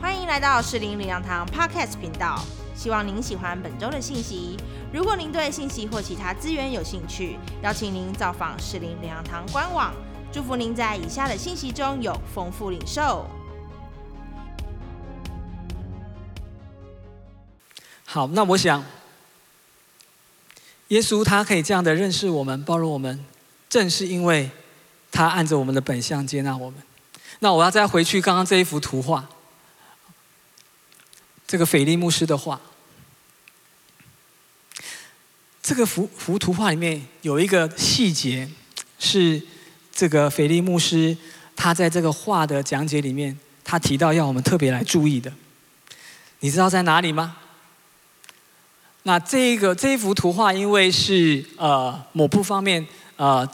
欢迎来到士林领养堂 Podcast 频道，希望您喜欢本周的信息。如果您对信息或其他资源有兴趣，邀请您造访士林领养堂官网。祝福您在以下的信息中有丰富领受。好，那我想，耶稣他可以这样的认识我们、包容我们，正是因为他按着我们的本相接纳我们。那我要再回去刚刚这一幅图画，这个斐利牧师的画，这个幅幅图画里面有一个细节是。这个斐利牧师，他在这个画的讲解里面，他提到要我们特别来注意的，你知道在哪里吗？那这个这一幅图画，因为是呃某部方面呃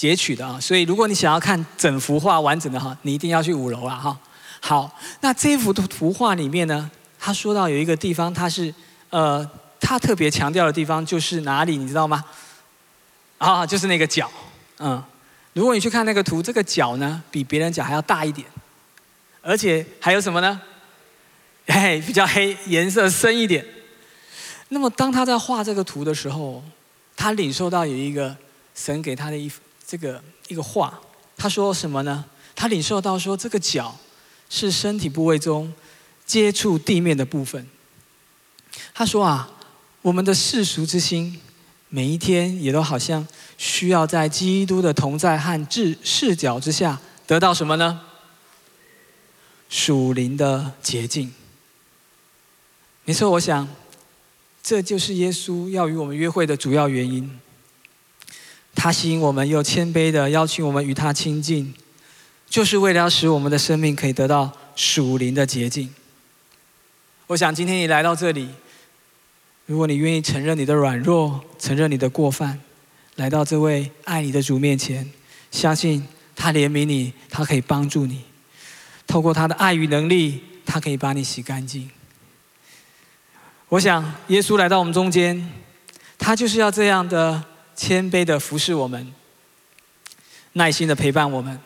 截取的啊，所以如果你想要看整幅画完整的哈，你一定要去五楼了哈。好，那这幅图图画里面呢，他说到有一个地方，他是呃他特别强调的地方就是哪里，你知道吗？啊，就是那个角，嗯。如果你去看那个图，这个脚呢比别人脚还要大一点，而且还有什么呢？嘿，比较黑，颜色深一点。那么当他在画这个图的时候，他领受到有一个神给他的一这个一个话，他说什么呢？他领受到说这个脚是身体部位中接触地面的部分。他说啊，我们的世俗之心。每一天也都好像需要在基督的同在和视视角之下得到什么呢？属灵的捷径。没错，我想这就是耶稣要与我们约会的主要原因。他吸引我们，又谦卑的邀请我们与他亲近，就是为了要使我们的生命可以得到属灵的洁净。我想今天你来到这里。如果你愿意承认你的软弱，承认你的过犯，来到这位爱你的主面前，相信他怜悯你，他可以帮助你，透过他的爱与能力，他可以把你洗干净。我想，耶稣来到我们中间，他就是要这样的谦卑的服侍我们，耐心的陪伴我们。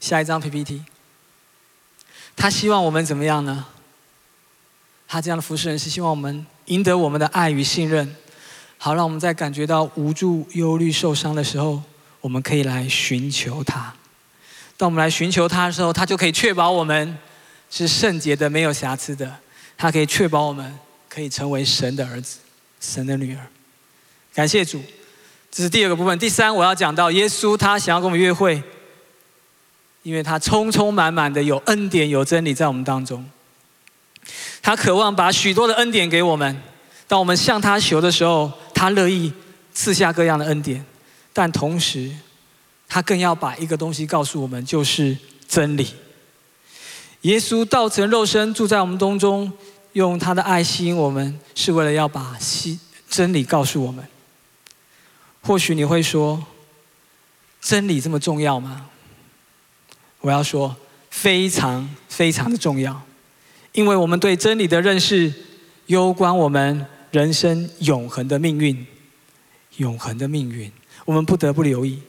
下一张 PPT，他希望我们怎么样呢？他这样的服侍人是希望我们。赢得我们的爱与信任，好让我们在感觉到无助、忧虑、受伤的时候，我们可以来寻求他。当我们来寻求他的时候，他就可以确保我们是圣洁的、没有瑕疵的。他可以确保我们可以成为神的儿子、神的女儿。感谢主，这是第二个部分。第三，我要讲到耶稣，他想要跟我们约会，因为他充充满满的有恩典、有真理在我们当中。他渴望把许多的恩典给我们，当我们向他求的时候，他乐意赐下各样的恩典。但同时，他更要把一个东西告诉我们，就是真理。耶稣道成肉身住在我们当中，用他的爱吸引我们，是为了要把真真理告诉我们。或许你会说，真理这么重要吗？我要说，非常非常的重要。因为我们对真理的认识，攸关我们人生永恒的命运。永恒的命运，我们不得不留意。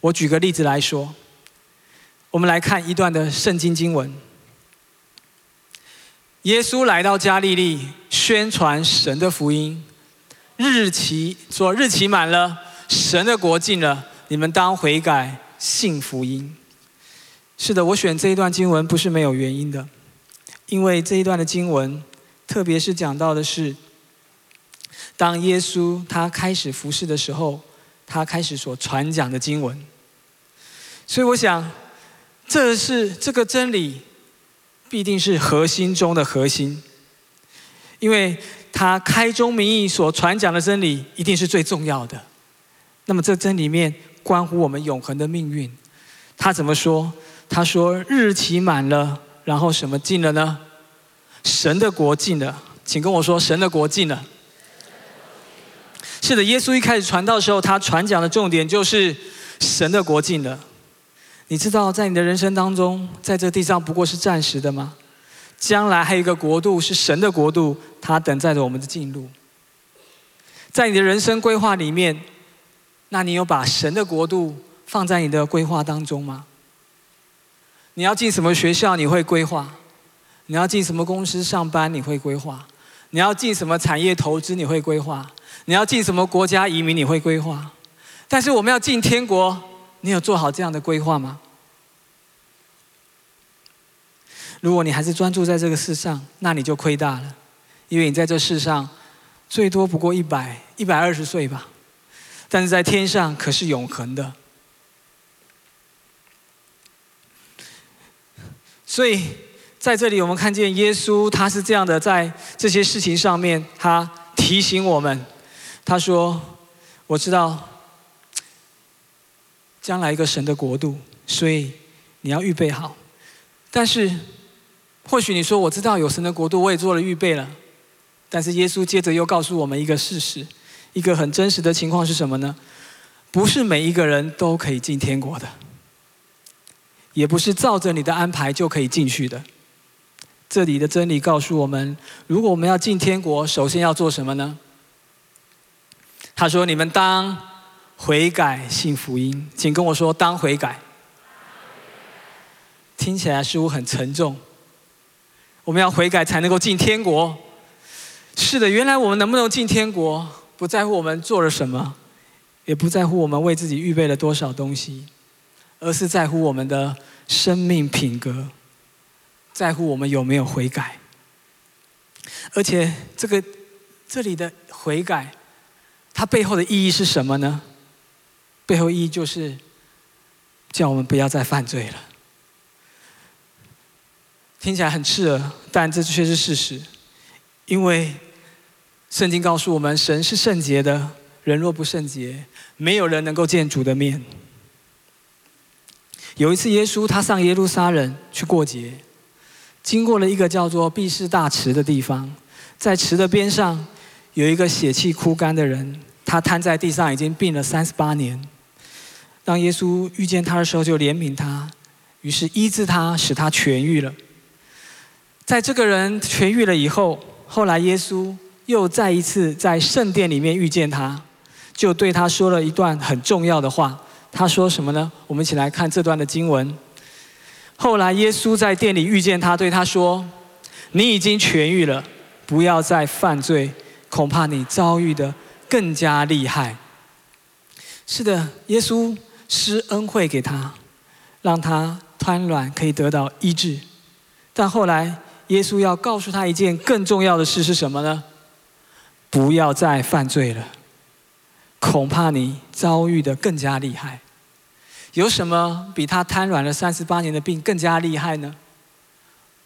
我举个例子来说，我们来看一段的圣经经文。耶稣来到加利利，宣传神的福音。日期说日期满了，神的国近了，你们当悔改，信福音。是的，我选这一段经文不是没有原因的。因为这一段的经文，特别是讲到的是，当耶稣他开始服侍的时候，他开始所传讲的经文。所以我想，这是这个真理，必定是核心中的核心。因为他开宗明义所传讲的真理，一定是最重要的。那么这真里面关乎我们永恒的命运。他怎么说？他说：“日期满了。”然后什么进了呢？神的国进了，请跟我说，神的国进了。是的，耶稣一开始传道的时候，他传讲的重点就是神的国进了。你知道，在你的人生当中，在这地上不过是暂时的吗？将来还有一个国度是神的国度，它等待着我们的进入。在你的人生规划里面，那你有把神的国度放在你的规划当中吗？你要进什么学校，你会规划；你要进什么公司上班，你会规划；你要进什么产业投资，你会规划；你要进什么国家移民，你会规划。但是我们要进天国，你有做好这样的规划吗？如果你还是专注在这个世上，那你就亏大了，因为你在这世上最多不过一百一百二十岁吧，但是在天上可是永恒的。所以在这里，我们看见耶稣他是这样的，在这些事情上面，他提醒我们，他说：“我知道将来一个神的国度，所以你要预备好。但是，或许你说我知道有神的国度，我也做了预备了。但是耶稣接着又告诉我们一个事实，一个很真实的情况是什么呢？不是每一个人都可以进天国的。”也不是照着你的安排就可以进去的。这里的真理告诉我们：如果我们要进天国，首先要做什么呢？他说：“你们当悔改，信福音。”请跟我说：“当悔改。”听起来似乎很沉重。我们要悔改才能够进天国。是的，原来我们能不能进天国，不在乎我们做了什么，也不在乎我们为自己预备了多少东西。而是在乎我们的生命品格，在乎我们有没有悔改。而且，这个这里的悔改，它背后的意义是什么呢？背后意义就是叫我们不要再犯罪了。听起来很刺耳，但这却是事实。因为圣经告诉我们，神是圣洁的，人若不圣洁，没有人能够见主的面。有一次，耶稣他上耶路撒冷去过节，经过了一个叫做毕士大池的地方，在池的边上有一个血气枯干的人，他瘫在地上，已经病了三十八年。当耶稣遇见他的时候，就怜悯他，于是医治他，使他痊愈了。在这个人痊愈了以后，后来耶稣又再一次在圣殿里面遇见他，就对他说了一段很重要的话。他说什么呢？我们一起来看这段的经文。后来耶稣在店里遇见他，对他说：“你已经痊愈了，不要再犯罪，恐怕你遭遇的更加厉害。”是的，耶稣施恩惠给他，让他瘫软可以得到医治。但后来耶稣要告诉他一件更重要的事是什么呢？不要再犯罪了，恐怕你遭遇的更加厉害。有什么比他瘫软了三十八年的病更加厉害呢？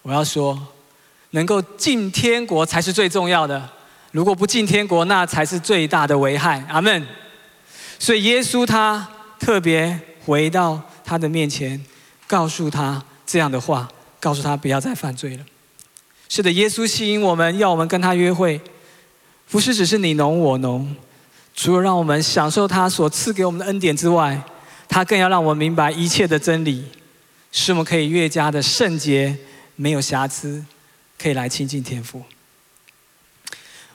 我要说，能够进天国才是最重要的。如果不进天国，那才是最大的危害。阿门。所以耶稣他特别回到他的面前，告诉他这样的话，告诉他不要再犯罪了。是的，耶稣吸引我们要我们跟他约会，不是只是你侬我侬，除了让我们享受他所赐给我们的恩典之外。他更要让我们明白一切的真理，使我们可以越加的圣洁，没有瑕疵，可以来亲近天父。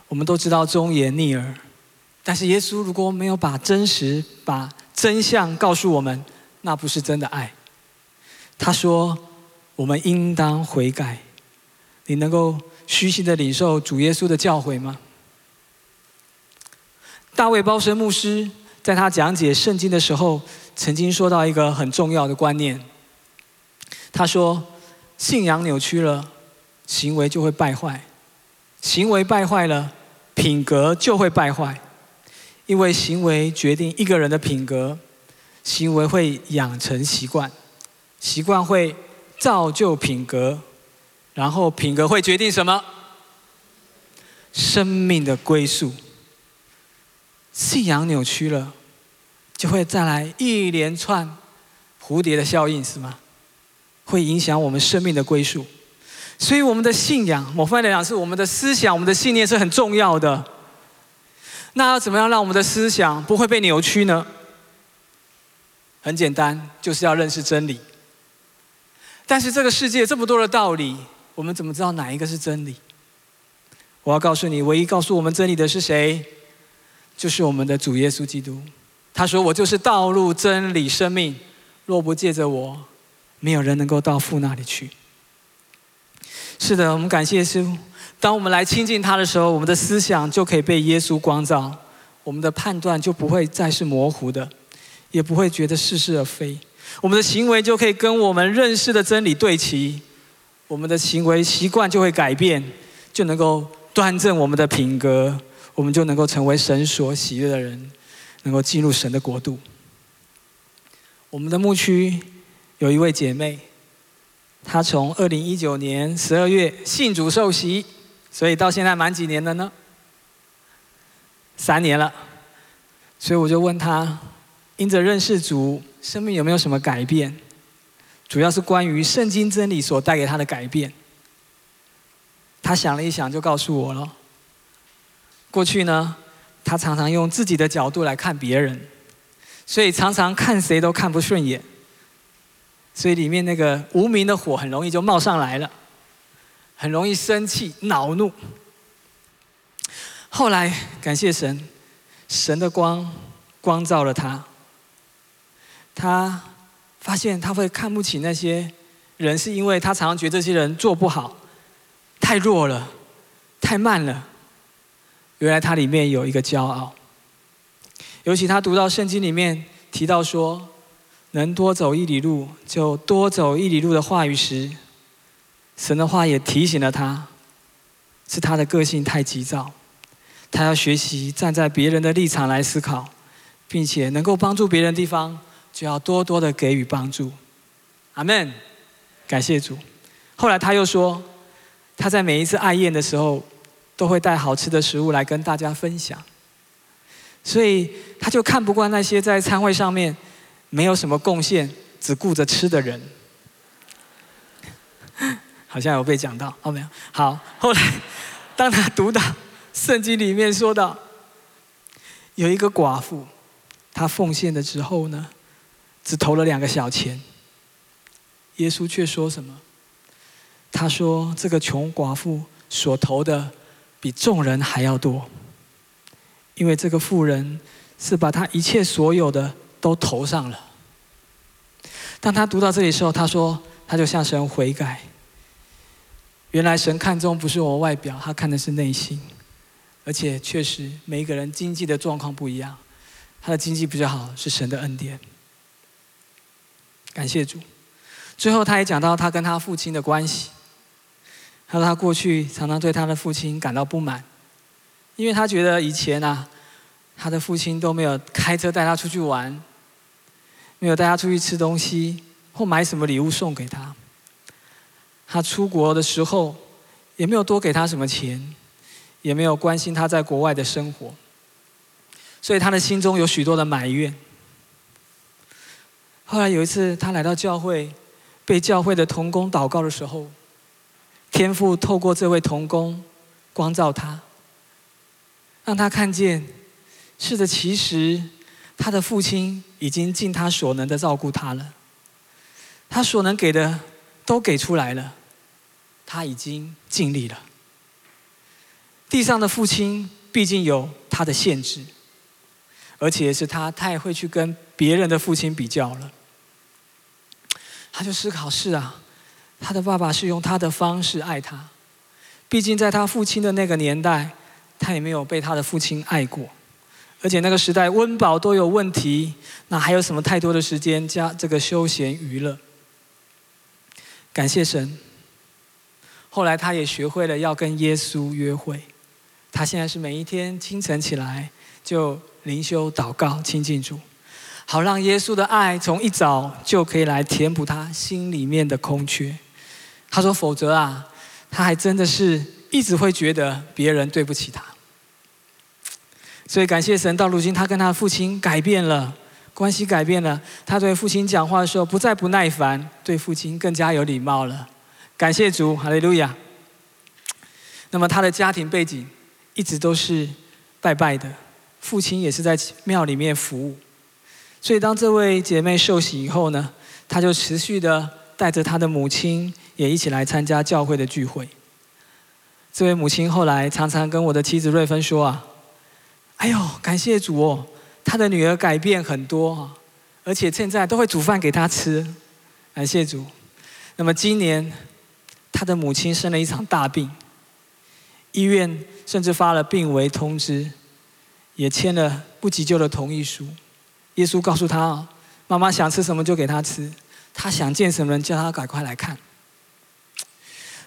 我们都知道忠言逆耳，但是耶稣如果没有把真实、把真相告诉我们，那不是真的爱。他说：“我们应当悔改。”你能够虚心的领受主耶稣的教诲吗？大卫包神牧师在他讲解圣经的时候。曾经说到一个很重要的观念，他说：信仰扭曲了，行为就会败坏；行为败坏了，品格就会败坏。因为行为决定一个人的品格，行为会养成习惯，习惯会造就品格，然后品格会决定什么？生命的归宿。信仰扭曲了。就会再来一连串蝴蝶的效应，是吗？会影响我们生命的归宿。所以，我们的信仰，某方面来讲，是我们的思想、我们的信念是很重要的。那要怎么样让我们的思想不会被扭曲呢？很简单，就是要认识真理。但是，这个世界这么多的道理，我们怎么知道哪一个是真理？我要告诉你，唯一告诉我们真理的是谁？就是我们的主耶稣基督。他说：“我就是道路、真理、生命。若不借着我，没有人能够到父那里去。是的，我们感谢师傅。当我们来亲近他的时候，我们的思想就可以被耶稣光照，我们的判断就不会再是模糊的，也不会觉得似是而非。我们的行为就可以跟我们认识的真理对齐，我们的行为习惯就会改变，就能够端正我们的品格，我们就能够成为神所喜悦的人，能够进入神的国度。我们的牧区有一位姐妹，她从二零一九年十二月信主受洗。所以到现在满几年了呢？三年了。所以我就问她，因着认识主，生命有没有什么改变？主要是关于圣经真理所带给他的改变。他想了一想，就告诉我了。过去呢，他常常用自己的角度来看别人，所以常常看谁都看不顺眼，所以里面那个无名的火很容易就冒上来了。很容易生气、恼怒。后来感谢神，神的光光照了他。他发现他会看不起那些人，是因为他常常觉得这些人做不好，太弱了，太慢了。原来他里面有一个骄傲。尤其他读到圣经里面提到说，能多走一里路就多走一里路的话语时。神的话也提醒了他，是他的个性太急躁，他要学习站在别人的立场来思考，并且能够帮助别人的地方，就要多多的给予帮助。阿门，感谢主。后来他又说，他在每一次爱宴的时候，都会带好吃的食物来跟大家分享，所以他就看不惯那些在餐会上面没有什么贡献，只顾着吃的人。好像有被讲到，哦没有？好，后来当他读到圣经里面说到，有一个寡妇，她奉献的时候呢，只投了两个小钱。耶稣却说什么？他说：“这个穷寡妇所投的比众人还要多，因为这个富人是把他一切所有的都投上了。”当他读到这里的时候，他说：“他就向神悔改。”原来神看中不是我外表，他看的是内心，而且确实每一个人经济的状况不一样，他的经济比较好是神的恩典，感谢主。最后他也讲到他跟他父亲的关系，他说他过去常常对他的父亲感到不满，因为他觉得以前啊，他的父亲都没有开车带他出去玩，没有带他出去吃东西或买什么礼物送给他。他出国的时候，也没有多给他什么钱，也没有关心他在国外的生活，所以他的心中有许多的埋怨。后来有一次，他来到教会，被教会的童工祷告的时候，天父透过这位童工光照他，让他看见，是的，其实他的父亲已经尽他所能的照顾他了，他所能给的都给出来了。他已经尽力了。地上的父亲毕竟有他的限制，而且是他太会去跟别人的父亲比较了。他就思考：是啊，他的爸爸是用他的方式爱他，毕竟在他父亲的那个年代，他也没有被他的父亲爱过，而且那个时代温饱都有问题，那还有什么太多的时间加这个休闲娱乐？感谢神。后来，他也学会了要跟耶稣约会。他现在是每一天清晨起来就灵修祷告亲近主，好让耶稣的爱从一早就可以来填补他心里面的空缺。他说：“否则啊，他还真的是一直会觉得别人对不起他。”所以感谢神，到如今他跟他的父亲改变了关系，改变了。他对父亲讲话的时候不再不耐烦，对父亲更加有礼貌了。感谢主，哈利路亚。那么他的家庭背景一直都是拜拜的，父亲也是在庙里面服务，所以当这位姐妹受洗以后呢，她就持续的带着她的母亲也一起来参加教会的聚会。这位母亲后来常常跟我的妻子瑞芬说啊：“哎呦，感谢主哦，她的女儿改变很多啊，而且现在都会煮饭给她吃。”感谢主。那么今年她的母亲生了一场大病，医院甚至发了病危通知，也签了不急救的同意书。耶稣告诉他：“妈妈想吃什么就给他吃，他想见什么人叫他赶快来看。”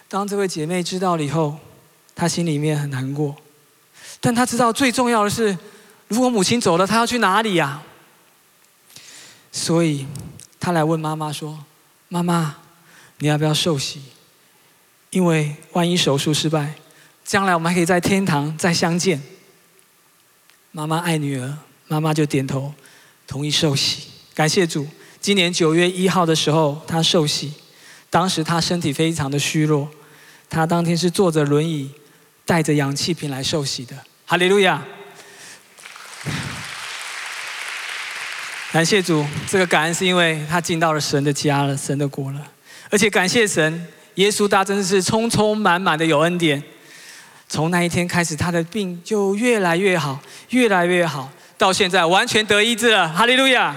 当这位姐妹知道了以后，她心里面很难过，但她知道最重要的是，如果母亲走了，她要去哪里呀？所以她来问妈妈说：“妈妈，你要不要受洗？因为万一手术失败，将来我们还可以在天堂再相见。”妈妈爱女儿，妈妈就点头同意受洗。感谢主，今年九月一号的时候，他受洗。当时他身体非常的虚弱。他当天是坐着轮椅，带着氧气瓶来受洗的。哈利路亚！感谢主，这个感恩是因为他进到了神的家了，神的国了。而且感谢神，耶稣大真是充充满满的有恩典。从那一天开始，他的病就越来越好，越来越好，到现在完全得医治了。哈利路亚！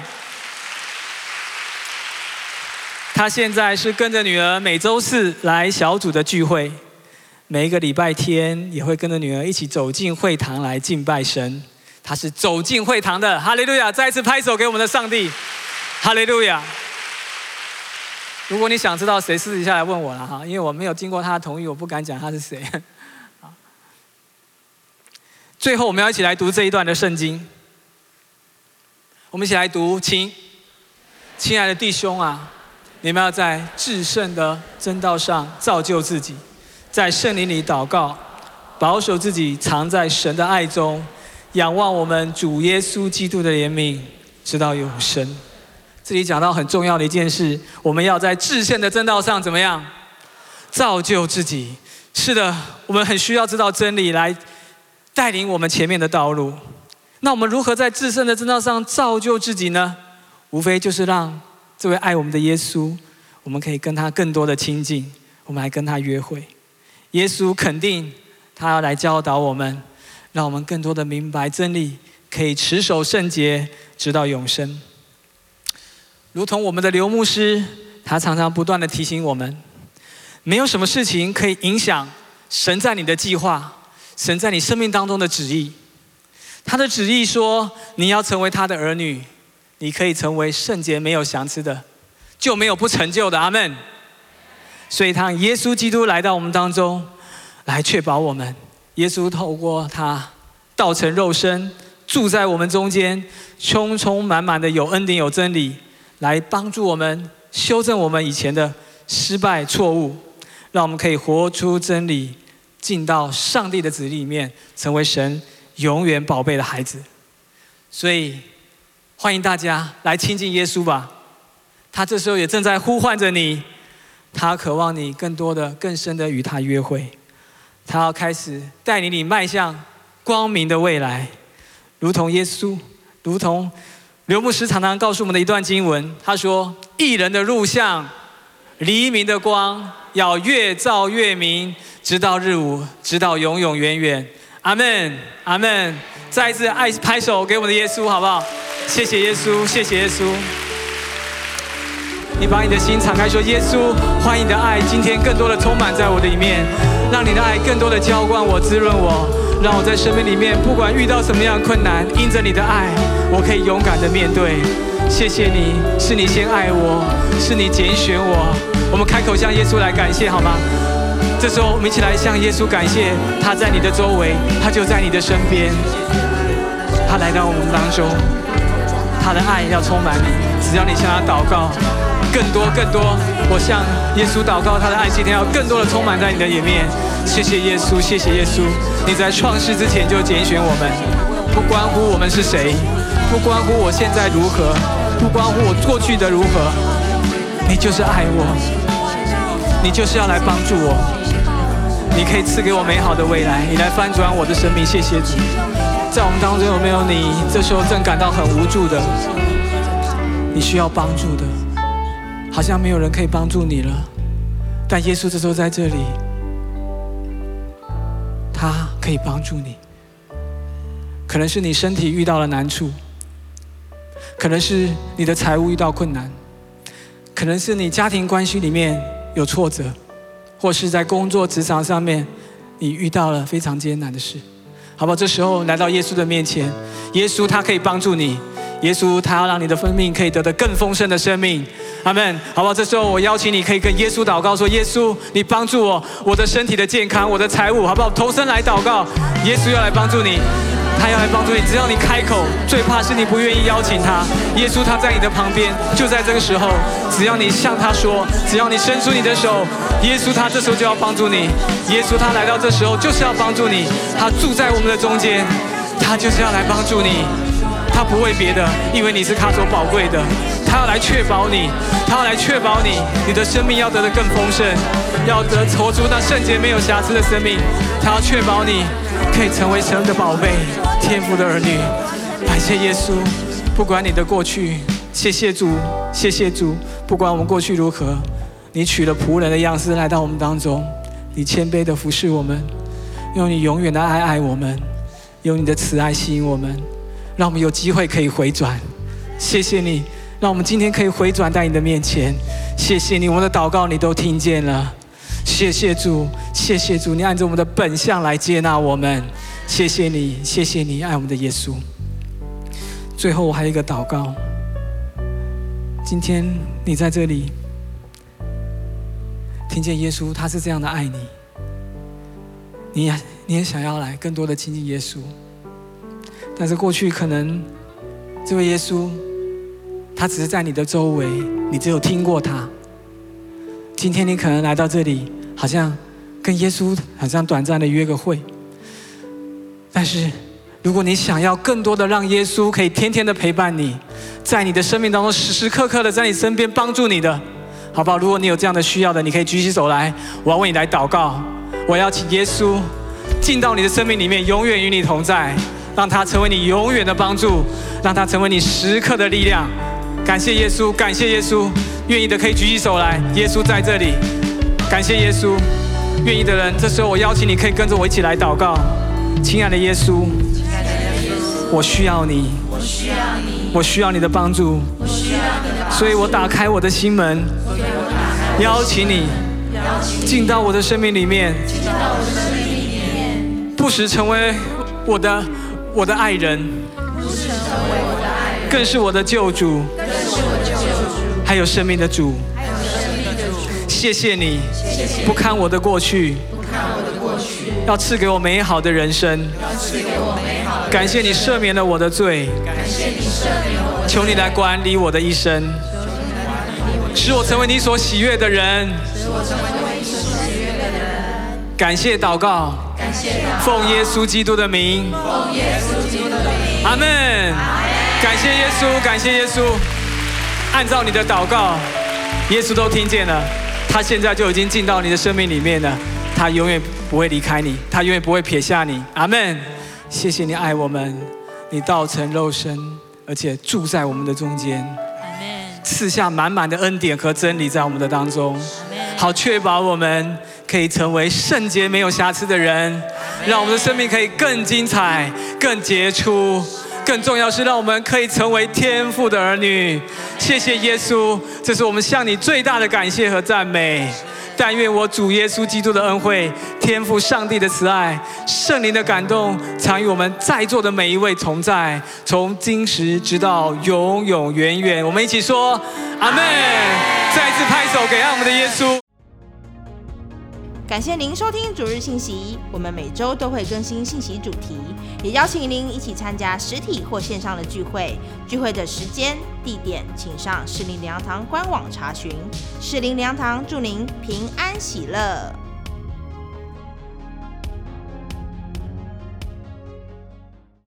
他现在是跟着女儿每周四来小组的聚会，每一个礼拜天也会跟着女儿一起走进会堂来敬拜神。他是走进会堂的，哈利路亚！再一次拍手给我们的上帝，哈利路亚！如果你想知道谁，私底下来问我了哈，因为我没有经过他的同意，我不敢讲他是谁。最后，我们要一起来读这一段的圣经。我们一起来读，请，亲爱的弟兄啊！你们要在至圣的真道上造就自己，在圣灵里祷告，保守自己藏在神的爱中，仰望我们主耶稣基督的怜悯，直到永生。这里讲到很重要的一件事，我们要在至圣的真道上怎么样造就自己？是的，我们很需要知道真理来带领我们前面的道路。那我们如何在自身的真道上造就自己呢？无非就是让。这位爱我们的耶稣，我们可以跟他更多的亲近，我们来跟他约会。耶稣肯定他要来教导我们，让我们更多的明白真理，可以持守圣洁，直到永生。如同我们的刘牧师，他常常不断的提醒我们，没有什么事情可以影响神在你的计划，神在你生命当中的旨意。他的旨意说，你要成为他的儿女。你可以成为圣洁没有瑕疵的，就没有不成就的。阿门。所以，他耶稣基督来到我们当中，来确保我们，耶稣透过他道成肉身，住在我们中间，充充满满的有恩典有真理，来帮助我们修正我们以前的失败错误，让我们可以活出真理，进到上帝的子里面，成为神永远宝贝的孩子。所以。欢迎大家来亲近耶稣吧，他这时候也正在呼唤着你，他渴望你更多的、更深的与他约会，他要开始带领你迈向光明的未来，如同耶稣，如同刘牧师常常告诉我们的一段经文，他说：“一人的路像黎明的光，要越照越明，直到日午，直到永永远远。”阿门，阿门。再一次爱拍手给我们的耶稣，好不好？谢谢耶稣，谢谢耶稣。你把你的心敞开，说：“耶稣，欢迎你的爱，今天更多的充满在我的里面，让你的爱更多的浇灌我、滋润我，让我在生命里面，不管遇到什么样的困难，因着你的爱，我可以勇敢的面对。谢谢你，是你先爱我，是你拣选我。我们开口向耶稣来感谢，好吗？这时候，我们一起来向耶稣感谢，他在你的周围，他就在你的身边，他来到我们当中。”他的爱要充满你，只要你向他祷告，更多更多。我向耶稣祷告，他的爱今天要更多的充满在你的里面。谢谢耶稣，谢谢耶稣，你在创世之前就拣选我们，不关乎我们是谁，不关乎我现在如何，不关乎我过去的如何，你就是爱我，你就是要来帮助我，你可以赐给我美好的未来，你来翻转我的生命。谢谢主。在我们当中有没有你？这时候正感到很无助的，你需要帮助的，好像没有人可以帮助你了。但耶稣这时候在这里，他可以帮助你。可能是你身体遇到了难处，可能是你的财务遇到困难，可能是你家庭关系里面有挫折，或是在工作职场上面你遇到了非常艰难的事，好不好？这时候来到耶稣的面前，耶稣他可以帮助你。耶稣，他要让你的生命可以得到更丰盛的生命，阿门，好不好？这时候我邀请你可以跟耶稣祷告，说：耶稣，你帮助我，我的身体的健康，我的财务，好不好？同声来祷告，耶稣要来帮助你，他要来帮助你。只要你开口，最怕是你不愿意邀请他。耶稣他在你的旁边，就在这个时候，只要你向他说，只要你伸出你的手，耶稣他这时候就要帮助你。耶稣他来到这时候就是要帮助你，他住在我们的中间，他就是要来帮助你。他不为别的，因为你是他所宝贵的。他要来确保你，他要来确保你，你的生命要得的更丰盛，要得活出那圣洁没有瑕疵的生命。他要确保你可以成为神的宝贝，天父的儿女。感谢耶稣，不管你的过去，谢谢主，谢谢主。不管我们过去如何，你取了仆人的样式来到我们当中，你谦卑的服侍我们，用你永远的爱爱我们，用你的慈爱吸引我们。让我们有机会可以回转，谢谢你，让我们今天可以回转在你的面前，谢谢你，我们的祷告你都听见了，谢谢主，谢谢主，你按照我们的本相来接纳我们，谢谢你，谢谢你爱我们的耶稣。最后我还有一个祷告，今天你在这里听见耶稣，他是这样的爱你，你也你也想要来更多的亲近耶稣。但是过去可能这位耶稣，他只是在你的周围，你只有听过他。今天你可能来到这里，好像跟耶稣好像短暂的约个会。但是如果你想要更多的让耶稣可以天天的陪伴你，在你的生命当中时时刻刻的在你身边帮助你的，好不好？如果你有这样的需要的，你可以举起手来，我要为你来祷告。我要请耶稣进到你的生命里面，永远与你同在。让他成为你永远的帮助，让他成为你时刻的力量。感谢耶稣，感谢耶稣，愿意的可以举起手来。耶稣在这里，感谢耶稣。愿意的人，这时候我邀请你可以跟着我一起来祷告。亲爱的耶稣，我需要你，我需要你，我需要你的帮助，我需要你的所以我打开我的心门，所以我打开邀请你进到我的生命里面，进到我的生命里面，不时成为我的。我的爱人，更是我的救主，还有生命的主。谢谢你，不看我的过去，要赐给我美好的人生。感谢你赦免了我的罪，求你来管理我的一生，使我成为你所喜悦的人。感谢祷告，奉耶稣基督的名。阿门！感谢耶稣，感谢耶稣。按照你的祷告，耶稣都听见了。他现在就已经进到你的生命里面了。他永远不会离开你，他永远不会撇下你。阿门！谢谢你爱我们，你道成肉身，而且住在我们的中间。阿门！赐下满满的恩典和真理在我们的当中。好，确保我们可以成为圣洁、没有瑕疵的人。让我们的生命可以更精彩、更杰出，更重要是让我们可以成为天父的儿女。谢谢耶稣，这是我们向你最大的感谢和赞美。但愿我主耶稣基督的恩惠、天赋上帝的慈爱、圣灵的感动，常与我们在座的每一位同在，从今时直到永永远远。我们一起说阿门！再一次拍手给爱我们的耶稣。感谢您收听主日信息，我们每周都会更新信息主题，也邀请您一起参加实体或线上的聚会。聚会的时间、地点，请上士林良堂官网查询。士林良堂祝您平安喜乐。